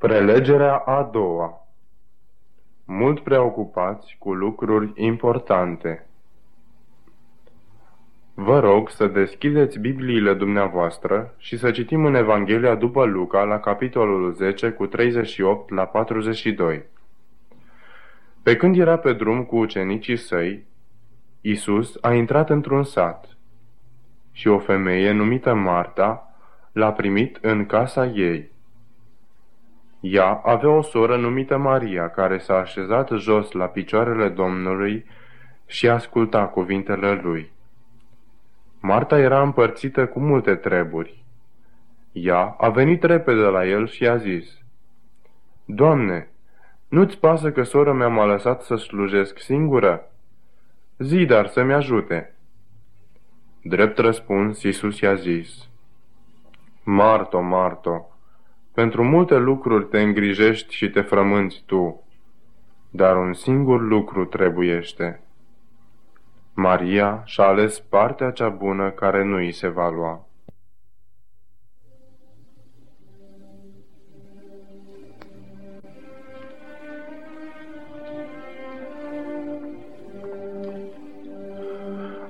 Prelegerea a doua Mult preocupați cu lucruri importante Vă rog să deschideți Bibliile dumneavoastră și să citim în Evanghelia după Luca la capitolul 10 cu 38 la 42. Pe când era pe drum cu ucenicii săi, Isus a intrat într-un sat și o femeie numită Marta l-a primit în casa ei. Ea avea o soră numită Maria, care s-a așezat jos la picioarele Domnului și asculta cuvintele lui. Marta era împărțită cu multe treburi. Ea a venit repede la el și a zis, Doamne, nu-ți pasă că sora mea m-a lăsat să slujesc singură? Zi dar să-mi ajute. Drept răspuns, Iisus i-a zis, Marto, Marto, pentru multe lucruri te îngrijești și te frămânți tu, dar un singur lucru trebuiește. Maria și-a ales partea cea bună care nu îi se va lua.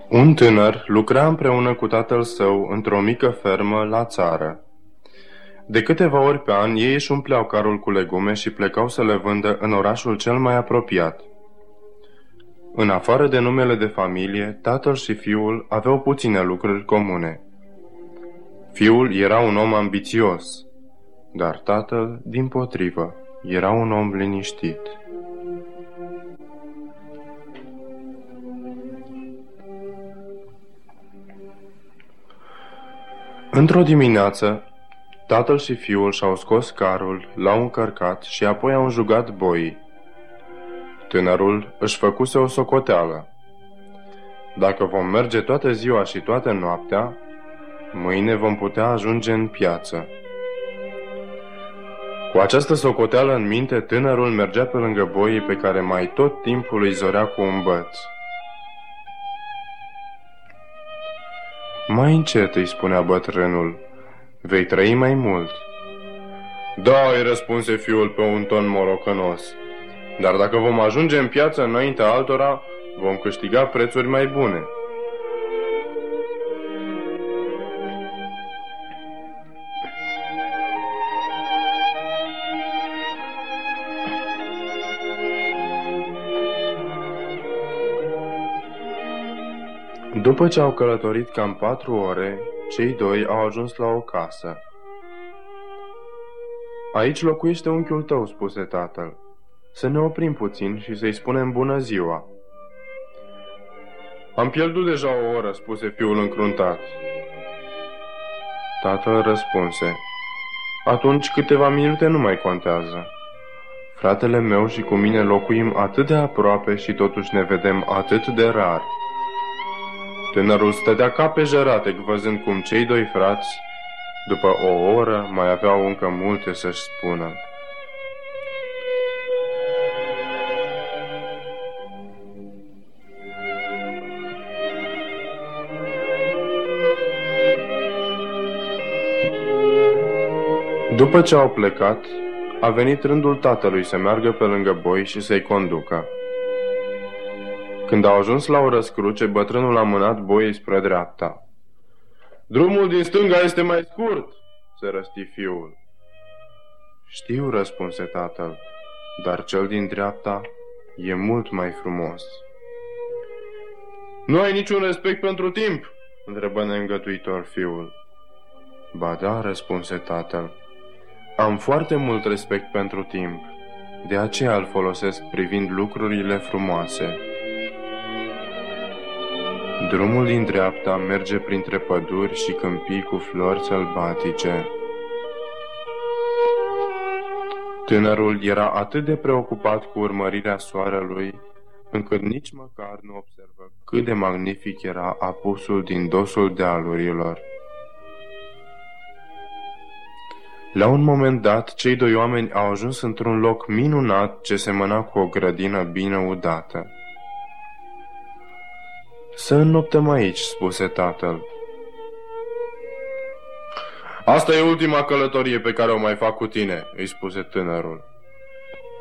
Un tânăr lucra împreună cu tatăl său într-o mică fermă la țară. De câteva ori pe an, ei își umpleau carul cu legume și plecau să le vândă în orașul cel mai apropiat. În afară de numele de familie, tatăl și fiul aveau puține lucruri comune. Fiul era un om ambițios, dar tatăl, din potrivă, era un om liniștit. Într-o dimineață, tatăl și fiul și-au scos carul, l-au încărcat și apoi au înjugat boii. Tânărul își făcuse o socoteală. Dacă vom merge toată ziua și toată noaptea, mâine vom putea ajunge în piață. Cu această socoteală în minte, tânărul mergea pe lângă boii pe care mai tot timpul îi zorea cu un băț. Mai încet, îi spunea bătrânul, vei trăi mai mult. Da, îi răspunse fiul pe un ton morocănos, dar dacă vom ajunge în piață înaintea altora, vom câștiga prețuri mai bune. După ce au călătorit cam patru ore, cei doi au ajuns la o casă. Aici locuiește unchiul tău, spuse tatăl. Să ne oprim puțin și să-i spunem bună ziua. Am pierdut deja o oră, spuse fiul încruntat. Tatăl răspunse. Atunci câteva minute nu mai contează. Fratele meu și cu mine locuim atât de aproape și totuși ne vedem atât de rar. Tânărul stătea ca pe jăratec, văzând cum cei doi frați, după o oră, mai aveau încă multe să-și spună. După ce au plecat, a venit rândul tatălui să meargă pe lângă boi și să-i conducă. Când au ajuns la o răscruce, bătrânul a mânat boii spre dreapta. Drumul din stânga este mai scurt, se răsti fiul. Știu, răspunse tatăl, dar cel din dreapta e mult mai frumos. Nu ai niciun respect pentru timp? întrebă neîngătuitor fiul. Ba da, răspunse tatăl. Am foarte mult respect pentru timp, de aceea îl folosesc privind lucrurile frumoase. Drumul din dreapta merge printre păduri și câmpii cu flori sălbatice. Tânărul era atât de preocupat cu urmărirea soarelui, încât nici măcar nu observă cât de magnific era apusul din dosul dealurilor. La un moment dat, cei doi oameni au ajuns într-un loc minunat ce semăna cu o grădină bine udată. Să înnoptăm aici, spuse tatăl. Asta e ultima călătorie pe care o mai fac cu tine, îi spuse tânărul.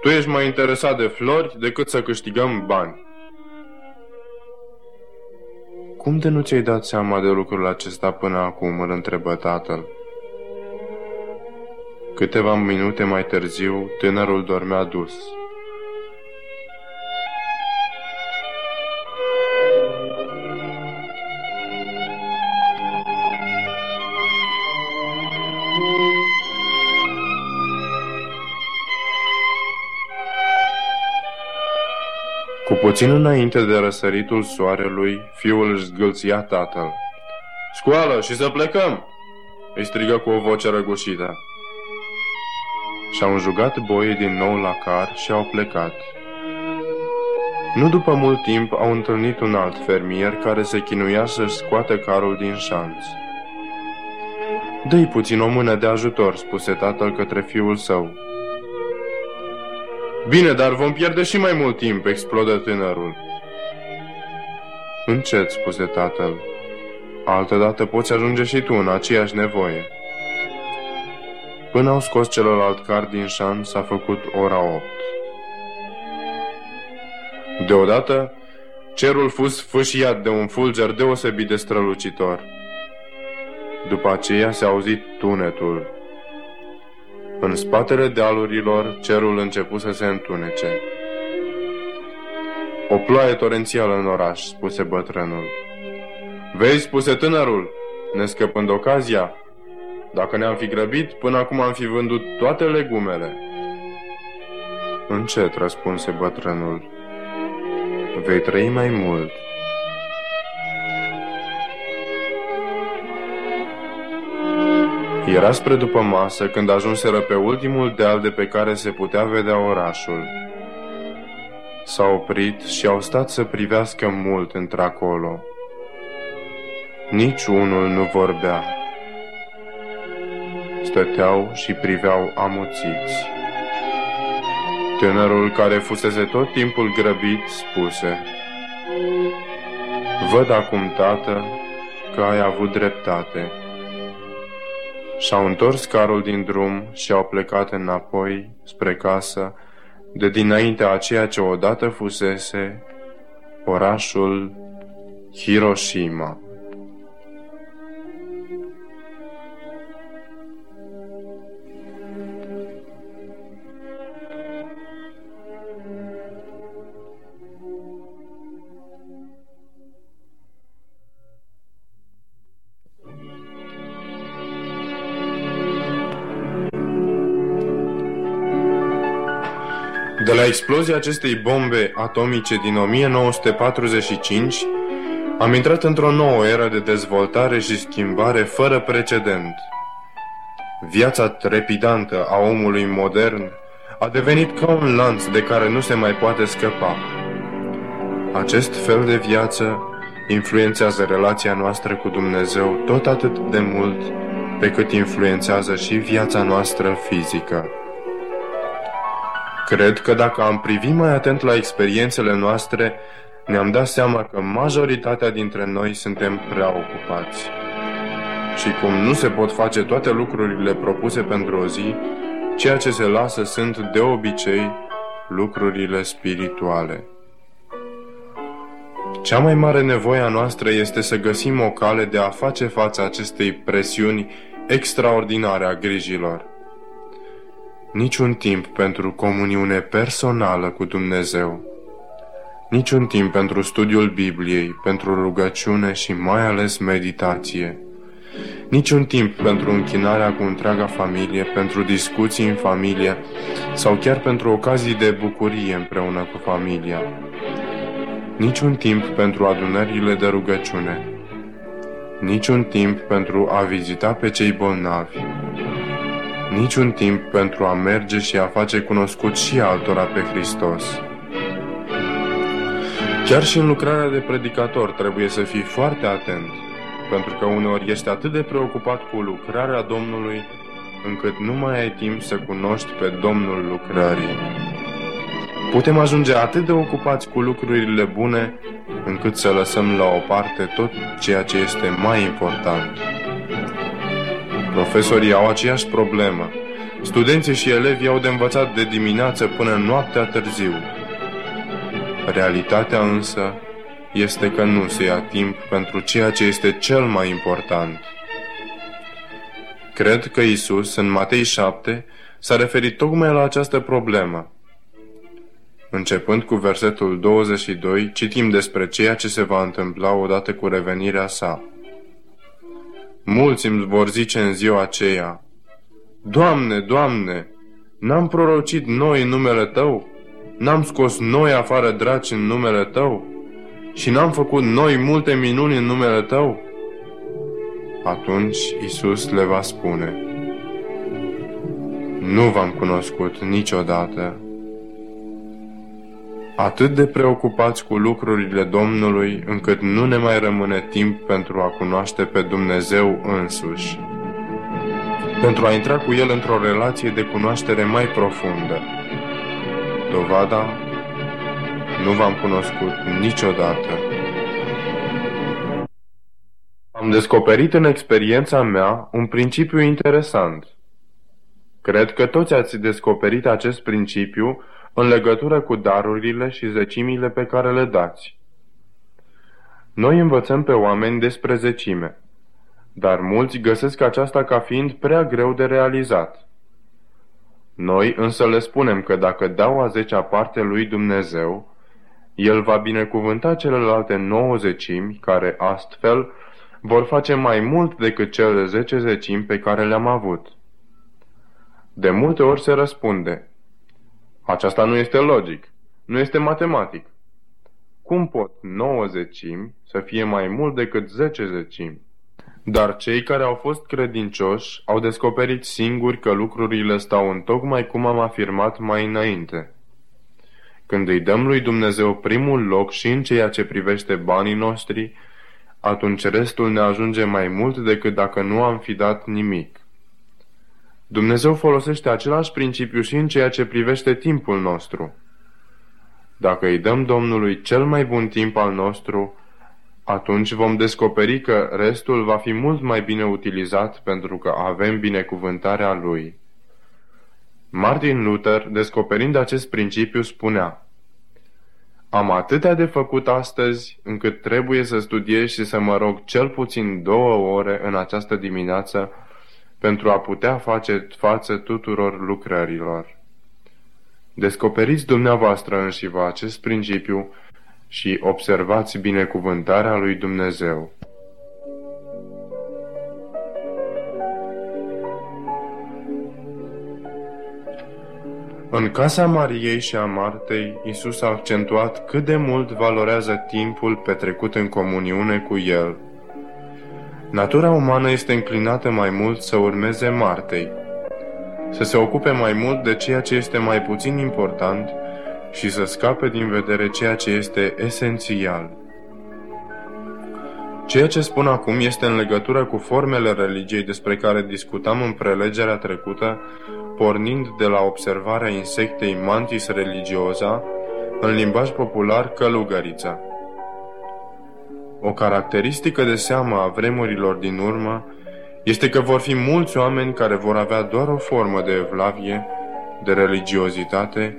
Tu ești mai interesat de flori decât să câștigăm bani. Cum de nu ți-ai dat seama de lucrul acesta până acum, îl întrebă tatăl. Câteva minute mai târziu, tânărul dormea dus. Puțin înainte de răsăritul soarelui, fiul își zgâlția tatăl. Scoală și să plecăm!" îi strigă cu o voce răgușită. Și-au înjugat boii din nou la car și au plecat. Nu după mult timp au întâlnit un alt fermier care se chinuia să-și scoate carul din șanț. Dă-i puțin o mână de ajutor, spuse tatăl către fiul său. Bine, dar vom pierde și mai mult timp, explodă tânărul. Încet, spuse tatăl. Altădată poți ajunge și tu în aceeași nevoie. Până au scos celălalt car din șan, s-a făcut ora opt. Deodată, cerul fus fâșiat de un fulger deosebit de strălucitor. După aceea se auzit tunetul. În spatele dealurilor, cerul început să se întunece. O ploaie torențială în oraș, spuse bătrânul. Vezi, spuse tânărul, ne scăpând ocazia, dacă ne-am fi grăbit, până acum am fi vândut toate legumele. Încet, răspunse bătrânul. Vei trăi mai mult. Era spre după masă când ajunseră pe ultimul deal de pe care se putea vedea orașul. S-au oprit și au stat să privească mult într-acolo. Nici unul nu vorbea stăteau și priveau amuțiți. Tânărul care fusese tot timpul grăbit spuse, Văd acum, tată, că ai avut dreptate. Și-au întors carul din drum și au plecat înapoi spre casă, de dinaintea a ceea ce odată fusese orașul Hiroshima. Explozia acestei bombe atomice din 1945, am intrat într-o nouă eră de dezvoltare și schimbare fără precedent. Viața trepidantă a omului modern a devenit ca un lanț de care nu se mai poate scăpa. Acest fel de viață influențează relația noastră cu Dumnezeu tot atât de mult pe cât influențează și viața noastră fizică. Cred că dacă am privit mai atent la experiențele noastre, ne-am dat seama că majoritatea dintre noi suntem prea ocupați. Și cum nu se pot face toate lucrurile propuse pentru o zi, ceea ce se lasă sunt, de obicei, lucrurile spirituale. Cea mai mare nevoie a noastră este să găsim o cale de a face față acestei presiuni extraordinare a grijilor niciun timp pentru comuniune personală cu Dumnezeu, niciun timp pentru studiul Bibliei, pentru rugăciune și mai ales meditație, niciun timp pentru închinarea cu întreaga familie, pentru discuții în familie sau chiar pentru ocazii de bucurie împreună cu familia. Niciun timp pentru adunările de rugăciune. Niciun timp pentru a vizita pe cei bolnavi niciun timp pentru a merge și a face cunoscut și altora pe Hristos. Chiar și în lucrarea de predicator trebuie să fii foarte atent, pentru că uneori ești atât de preocupat cu lucrarea Domnului, încât nu mai ai timp să cunoști pe Domnul lucrării. Putem ajunge atât de ocupați cu lucrurile bune, încât să lăsăm la o parte tot ceea ce este mai important. Profesorii au aceeași problemă. Studenții și elevii au de învățat de dimineață până noaptea târziu. Realitatea însă este că nu se ia timp pentru ceea ce este cel mai important. Cred că Isus, în Matei 7, s-a referit tocmai la această problemă. Începând cu versetul 22, citim despre ceea ce se va întâmpla odată cu revenirea sa. Mulți îmi vor zice în ziua aceea, Doamne, Doamne, n-am prorocit noi în numele Tău? N-am scos noi afară draci în numele Tău? Și n-am făcut noi multe minuni în numele Tău? Atunci Isus le va spune, Nu v-am cunoscut niciodată. Atât de preocupați cu lucrurile Domnului, încât nu ne mai rămâne timp pentru a cunoaște pe Dumnezeu însuși, pentru a intra cu El într-o relație de cunoaștere mai profundă. Dovada? Nu v-am cunoscut niciodată. Am descoperit în experiența mea un principiu interesant. Cred că toți ați descoperit acest principiu în legătură cu darurile și zecimile pe care le dați. Noi învățăm pe oameni despre zecime, dar mulți găsesc aceasta ca fiind prea greu de realizat. Noi însă le spunem că dacă dau a zecea parte lui Dumnezeu, El va binecuvânta celelalte nouă zecimi, care astfel vor face mai mult decât cele zece zecimi pe care le-am avut. De multe ori se răspunde, aceasta nu este logic, nu este matematic. Cum pot nouă zecimi să fie mai mult decât zece zecimi? Dar cei care au fost credincioși au descoperit singuri că lucrurile stau în tocmai cum am afirmat mai înainte. Când îi dăm lui Dumnezeu primul loc și în ceea ce privește banii noștri, atunci restul ne ajunge mai mult decât dacă nu am fi dat nimic. Dumnezeu folosește același principiu și în ceea ce privește timpul nostru. Dacă îi dăm Domnului cel mai bun timp al nostru, atunci vom descoperi că restul va fi mult mai bine utilizat pentru că avem binecuvântarea Lui. Martin Luther, descoperind acest principiu, spunea Am atâtea de făcut astăzi încât trebuie să studiez și să mă rog cel puțin două ore în această dimineață pentru a putea face față tuturor lucrărilor. Descoperiți dumneavoastră înșivă acest principiu și observați binecuvântarea lui Dumnezeu. În casa Mariei și a Martei, Isus a accentuat cât de mult valorează timpul petrecut în comuniune cu El – Natura umană este înclinată mai mult să urmeze Martei, să se ocupe mai mult de ceea ce este mai puțin important și să scape din vedere ceea ce este esențial. Ceea ce spun acum este în legătură cu formele religiei despre care discutam în prelegerea trecută, pornind de la observarea insectei Mantis religiosa, în limbaj popular călugărița. O caracteristică de seamă a vremurilor din urmă este că vor fi mulți oameni care vor avea doar o formă de evlavie, de religiozitate,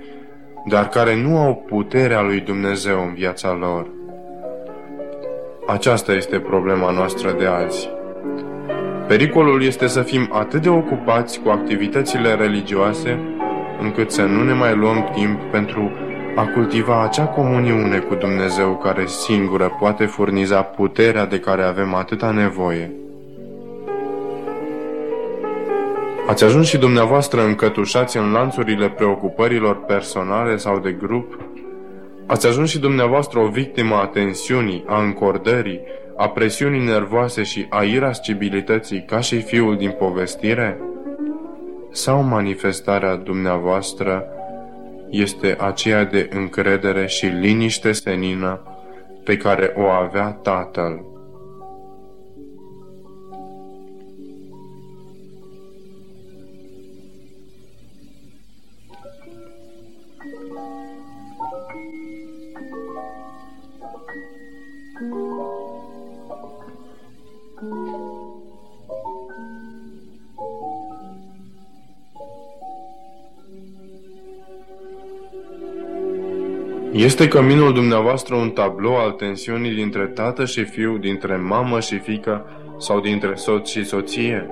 dar care nu au puterea lui Dumnezeu în viața lor. Aceasta este problema noastră de azi. Pericolul este să fim atât de ocupați cu activitățile religioase, încât să nu ne mai luăm timp pentru a cultiva acea comuniune cu Dumnezeu care singură poate furniza puterea de care avem atâta nevoie. Ați ajuns și dumneavoastră încătușați în lanțurile preocupărilor personale sau de grup? Ați ajuns și dumneavoastră o victimă a tensiunii, a încordării, a presiunii nervoase și a irascibilității ca și fiul din povestire? Sau manifestarea dumneavoastră este aceea de încredere și liniște senină pe care o avea tatăl. Este căminul dumneavoastră un tablou al tensiunii dintre tată și fiu, dintre mamă și fică sau dintre soț și soție?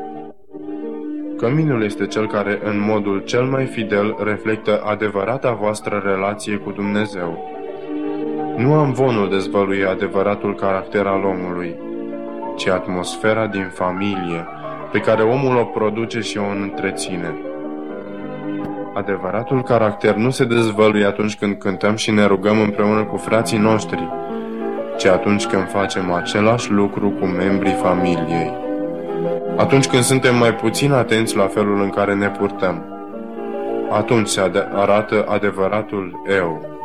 Căminul este cel care, în modul cel mai fidel, reflectă adevărata voastră relație cu Dumnezeu. Nu am vonul dezvălui adevăratul caracter al omului, ci atmosfera din familie, pe care omul o produce și o întreține. Adevăratul caracter nu se dezvăluie atunci când cântăm și ne rugăm împreună cu frații noștri, ci atunci când facem același lucru cu membrii familiei. Atunci când suntem mai puțin atenți la felul în care ne purtăm. Atunci se arată adevăratul eu.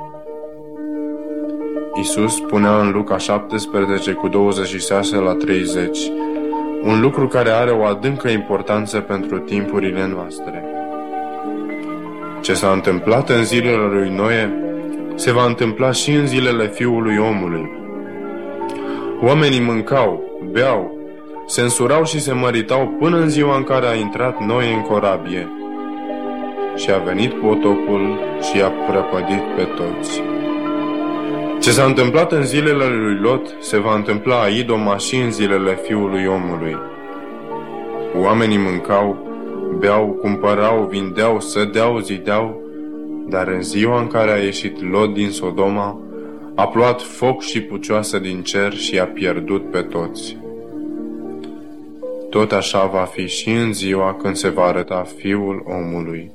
Isus spunea în Luca 17 cu 26 la 30 un lucru care are o adâncă importanță pentru timpurile noastre. Ce s-a întâmplat în zilele lui Noe, se va întâmpla și în zilele fiului omului. Oamenii mâncau, beau, se însurau și se măritau până în ziua în care a intrat Noe în corabie. Și a venit potopul și i-a prăpădit pe toți. Ce s-a întâmplat în zilele lui Lot se va întâmpla a Idoma și în zilele fiului omului. Oamenii mâncau, beau, cumpărau, vindeau, sădeau, zideau, dar în ziua în care a ieșit Lot din Sodoma, a pluat foc și pucioasă din cer și a pierdut pe toți. Tot așa va fi și în ziua când se va arăta Fiul omului.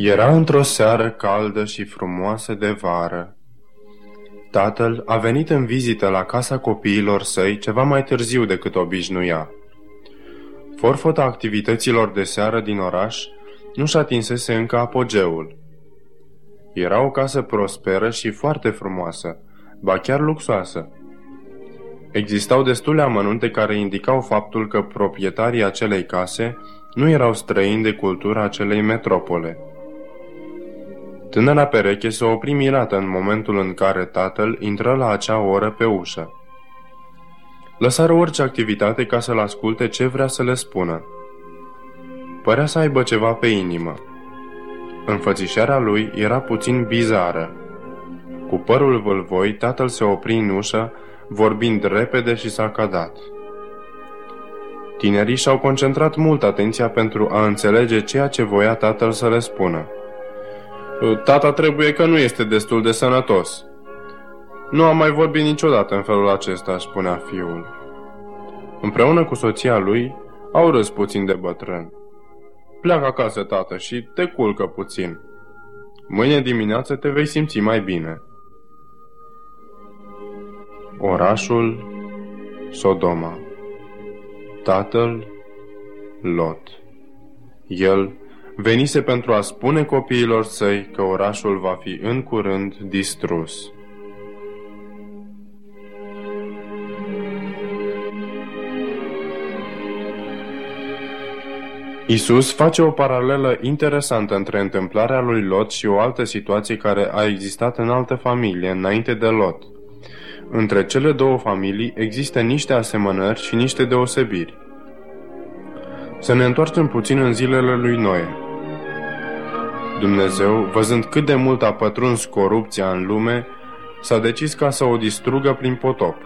Era într-o seară caldă și frumoasă de vară. Tatăl a venit în vizită la casa copiilor săi ceva mai târziu decât obișnuia. Forfota activităților de seară din oraș nu-și atinsese încă apogeul. Era o casă prosperă și foarte frumoasă, ba chiar luxoasă. Existau destule amănunte care indicau faptul că proprietarii acelei case nu erau străini de cultura acelei metropole. Tânăra pereche se opri mirată în momentul în care tatăl intră la acea oră pe ușă. Lăsară orice activitate ca să-l asculte ce vrea să le spună. Părea să aibă ceva pe inimă. Înfățișarea lui era puțin bizară. Cu părul vâlvoi, tatăl se opri în ușă, vorbind repede și s-a cadat. Tinerii și-au concentrat mult atenția pentru a înțelege ceea ce voia tatăl să le spună. Tata trebuie că nu este destul de sănătos. Nu am mai vorbit niciodată în felul acesta, spunea fiul. Împreună cu soția lui, au râs puțin de bătrân. Pleacă acasă, tată, și te culcă puțin. Mâine dimineață te vei simți mai bine. Orașul Sodoma Tatăl Lot El venise pentru a spune copiilor săi că orașul va fi în curând distrus. Isus face o paralelă interesantă între întâmplarea lui Lot și o altă situație care a existat în altă familie înainte de Lot. Între cele două familii există niște asemănări și niște deosebiri. Să ne întoarcem puțin în zilele lui Noe. Dumnezeu, văzând cât de mult a pătruns corupția în lume, s-a decis ca să o distrugă prin potop.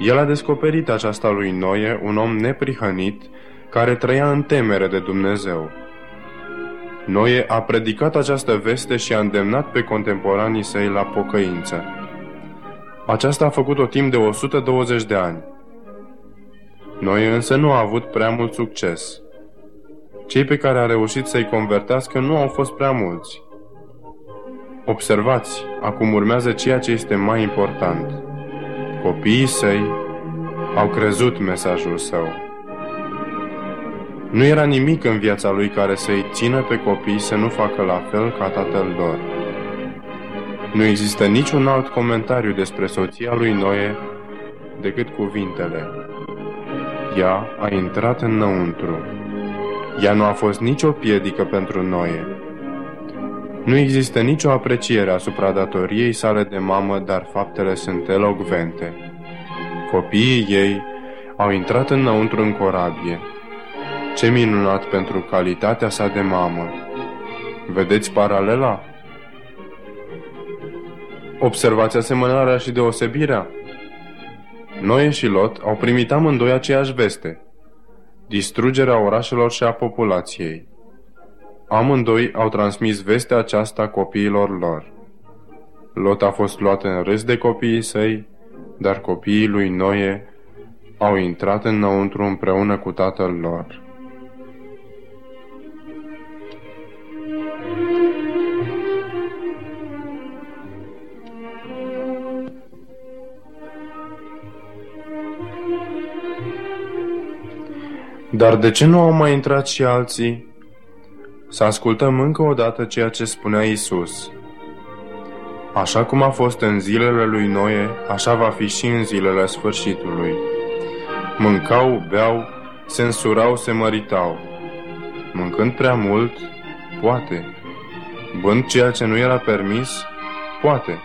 El a descoperit aceasta lui Noe, un om neprihănit, care trăia în temere de Dumnezeu. Noe a predicat această veste și a îndemnat pe contemporanii săi la pocăință. Aceasta a făcut-o timp de 120 de ani. Noe însă nu a avut prea mult succes. Cei pe care a reușit să-i convertească nu au fost prea mulți. Observați, acum urmează ceea ce este mai important. Copiii săi au crezut mesajul său. Nu era nimic în viața lui care să-i țină pe copii să nu facă la fel ca tatăl lor. Nu există niciun alt comentariu despre soția lui Noe decât cuvintele. Ea a intrat înăuntru. Ea nu a fost nicio piedică pentru noi. Nu există nicio apreciere asupra datoriei sale de mamă, dar faptele sunt elogvente. Copiii ei au intrat înăuntru în corabie. Ce minunat pentru calitatea sa de mamă! Vedeți paralela? Observați asemănarea și deosebirea? Noe și Lot au primit amândoi aceeași veste. Distrugerea orașelor și a populației. Amândoi au transmis vestea aceasta copiilor lor. Lot a fost luat în râs de copiii săi, dar copiii lui Noe au intrat înăuntru împreună cu tatăl lor. Dar de ce nu au mai intrat și alții? Să ascultăm încă o dată ceea ce spunea Isus. Așa cum a fost în zilele lui Noe, așa va fi și în zilele sfârșitului. Mâncau, beau, se însurau, se măritau. Mâncând prea mult, poate. Bând ceea ce nu era permis, poate.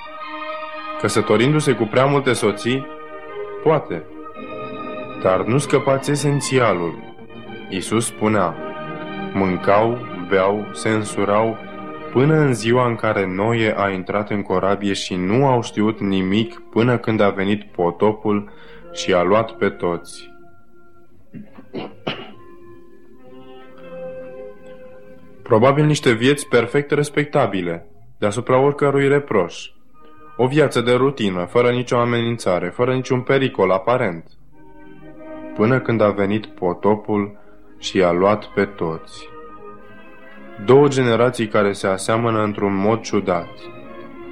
Căsătorindu-se cu prea multe soții, poate. Dar nu scăpați esențialul. Isus spunea, mâncau, beau, se însurau, până în ziua în care Noe a intrat în corabie și nu au știut nimic până când a venit potopul și a luat pe toți. Probabil niște vieți perfect respectabile, deasupra oricărui reproș. O viață de rutină, fără nicio amenințare, fără niciun pericol aparent. Până când a venit potopul și i-a luat pe toți. Două generații care se aseamănă într-un mod ciudat.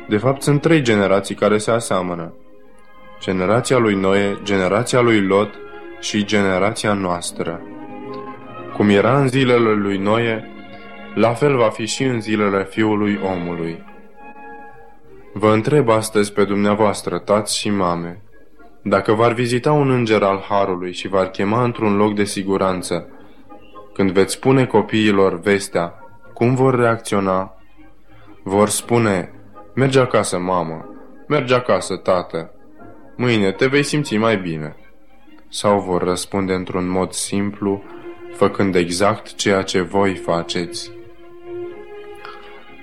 De fapt, sunt trei generații care se aseamănă. Generația lui Noe, generația lui Lot și generația noastră. Cum era în zilele lui Noe, la fel va fi și în zilele fiului omului. Vă întreb astăzi pe dumneavoastră, tați și mame, dacă v-ar vizita un înger al Harului și v-ar chema într-un loc de siguranță, când veți spune copiilor vestea, cum vor reacționa? Vor spune, mergi acasă, mamă, mergi acasă, tată, mâine te vei simți mai bine. Sau vor răspunde într-un mod simplu, făcând exact ceea ce voi faceți.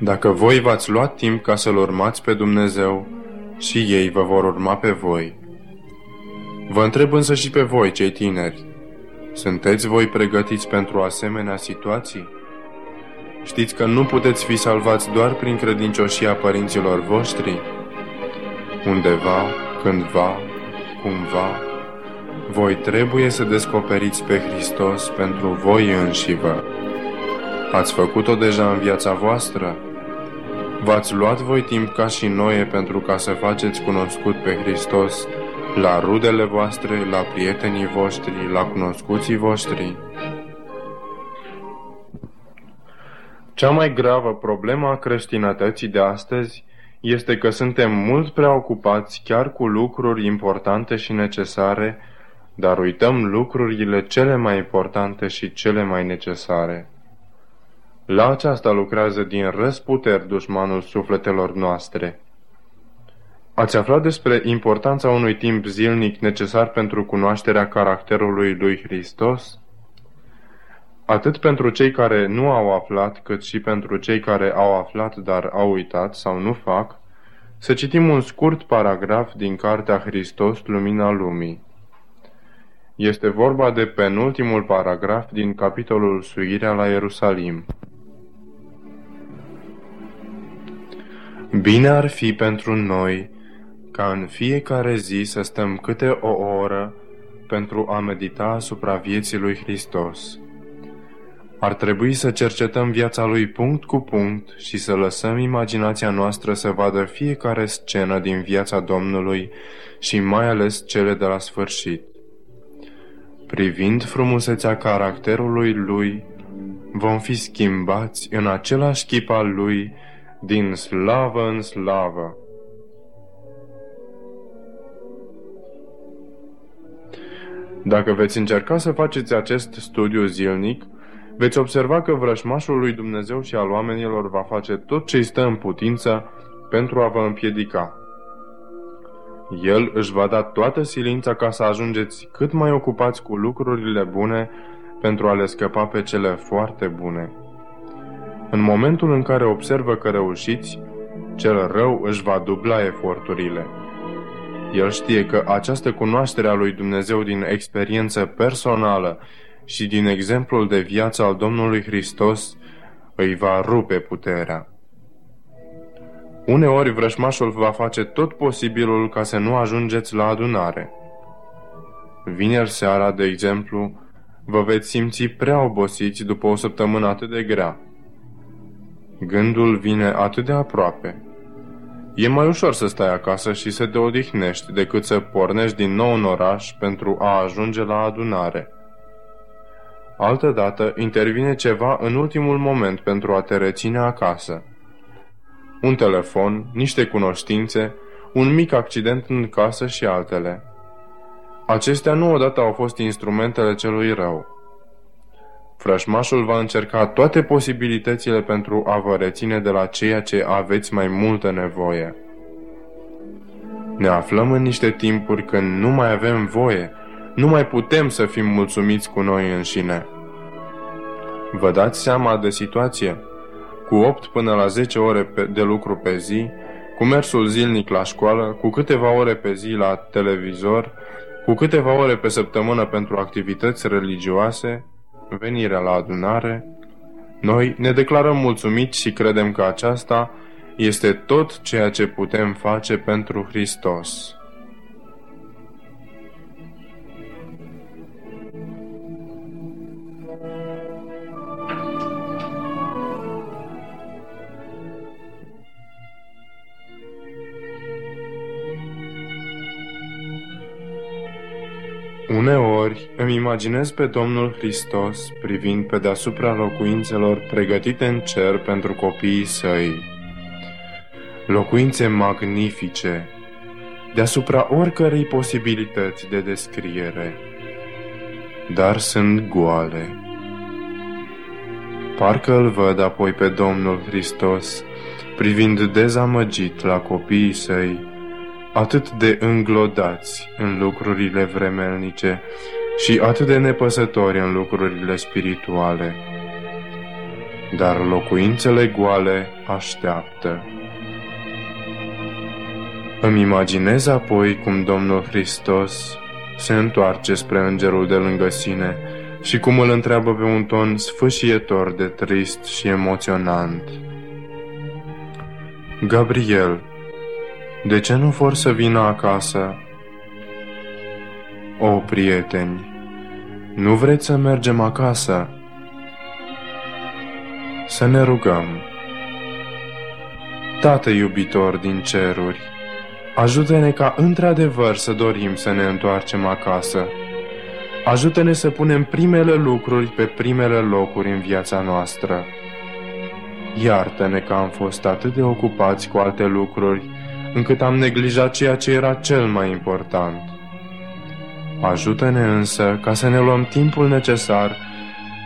Dacă voi v-ați luat timp ca să-L urmați pe Dumnezeu, și ei vă vor urma pe voi. Vă întreb însă și pe voi, cei tineri, sunteți voi pregătiți pentru asemenea situații? Știți că nu puteți fi salvați doar prin credincioșia părinților voștri? Undeva, cândva, cumva, voi trebuie să descoperiți pe Hristos pentru voi înșivă. Ați făcut-o deja în viața voastră? V-ați luat voi timp ca și noi pentru ca să faceți cunoscut pe Hristos la rudele voastre, la prietenii voștri, la cunoscuții voștri? Cea mai gravă problemă a creștinătății de astăzi este că suntem mult prea ocupați chiar cu lucruri importante și necesare, dar uităm lucrurile cele mai importante și cele mai necesare. La aceasta lucrează din răsputeri dușmanul sufletelor noastre. Ați aflat despre importanța unui timp zilnic necesar pentru cunoașterea caracterului lui Hristos? Atât pentru cei care nu au aflat, cât și pentru cei care au aflat, dar au uitat sau nu fac, să citim un scurt paragraf din Cartea Hristos, Lumina Lumii. Este vorba de penultimul paragraf din capitolul Suirea la Ierusalim. Bine ar fi pentru noi ca în fiecare zi să stăm câte o oră pentru a medita asupra vieții lui Hristos. Ar trebui să cercetăm viața lui punct cu punct și să lăsăm imaginația noastră să vadă fiecare scenă din viața Domnului și mai ales cele de la sfârșit. Privind frumusețea caracterului lui, vom fi schimbați în același chip al lui din slavă în slavă. Dacă veți încerca să faceți acest studiu zilnic, veți observa că vrășmașul lui Dumnezeu și al oamenilor va face tot ce îi stă în putință pentru a vă împiedica. El își va da toată silința ca să ajungeți cât mai ocupați cu lucrurile bune pentru a le scăpa pe cele foarte bune. În momentul în care observă că reușiți, cel rău își va dubla eforturile. El știe că această cunoaștere a lui Dumnezeu din experiență personală și din exemplul de viață al Domnului Hristos îi va rupe puterea. Uneori vrășmașul va face tot posibilul ca să nu ajungeți la adunare. Vineri seara, de exemplu, vă veți simți prea obosiți după o săptămână atât de grea. Gândul vine atât de aproape. E mai ușor să stai acasă și să te odihnești decât să pornești din nou în oraș pentru a ajunge la adunare. Altădată intervine ceva în ultimul moment pentru a te reține acasă. Un telefon, niște cunoștințe, un mic accident în casă și altele. Acestea nu odată au fost instrumentele celui rău. Frășmașul va încerca toate posibilitățile pentru a vă reține de la ceea ce aveți mai multă nevoie. Ne aflăm în niște timpuri când nu mai avem voie, nu mai putem să fim mulțumiți cu noi înșine. Vă dați seama de situație? Cu 8 până la 10 ore de lucru pe zi, cu mersul zilnic la școală, cu câteva ore pe zi la televizor, cu câteva ore pe săptămână pentru activități religioase, venirea la adunare, noi ne declarăm mulțumiți și credem că aceasta este tot ceea ce putem face pentru Hristos. Uneori îmi imaginez pe Domnul Hristos privind pe deasupra locuințelor pregătite în cer pentru copiii săi. Locuințe magnifice, deasupra oricărei posibilități de descriere, dar sunt goale. Parcă îl văd apoi pe Domnul Hristos privind dezamăgit la copiii săi, atât de înglodați în lucrurile vremelnice și atât de nepăsători în lucrurile spirituale. Dar locuințele goale așteaptă. Îmi imaginez apoi cum Domnul Hristos se întoarce spre îngerul de lângă sine și cum îl întreabă pe un ton sfâșietor de trist și emoționant. Gabriel, de ce nu vor să vină acasă? O, prieteni, nu vreți să mergem acasă? Să ne rugăm. Tată iubitor din ceruri, ajută-ne ca într-adevăr să dorim să ne întoarcem acasă. Ajută-ne să punem primele lucruri pe primele locuri în viața noastră. Iartă-ne că am fost atât de ocupați cu alte lucruri încât am neglijat ceea ce era cel mai important. Ajută-ne însă ca să ne luăm timpul necesar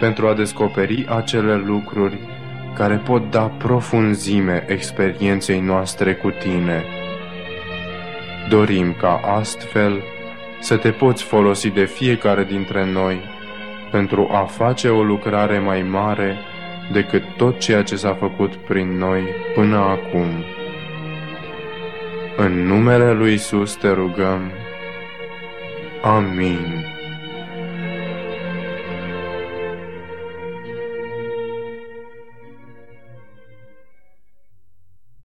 pentru a descoperi acele lucruri care pot da profunzime experienței noastre cu tine. Dorim ca astfel să te poți folosi de fiecare dintre noi pentru a face o lucrare mai mare decât tot ceea ce s-a făcut prin noi până acum. În numele lui Isus te rugăm. Amin.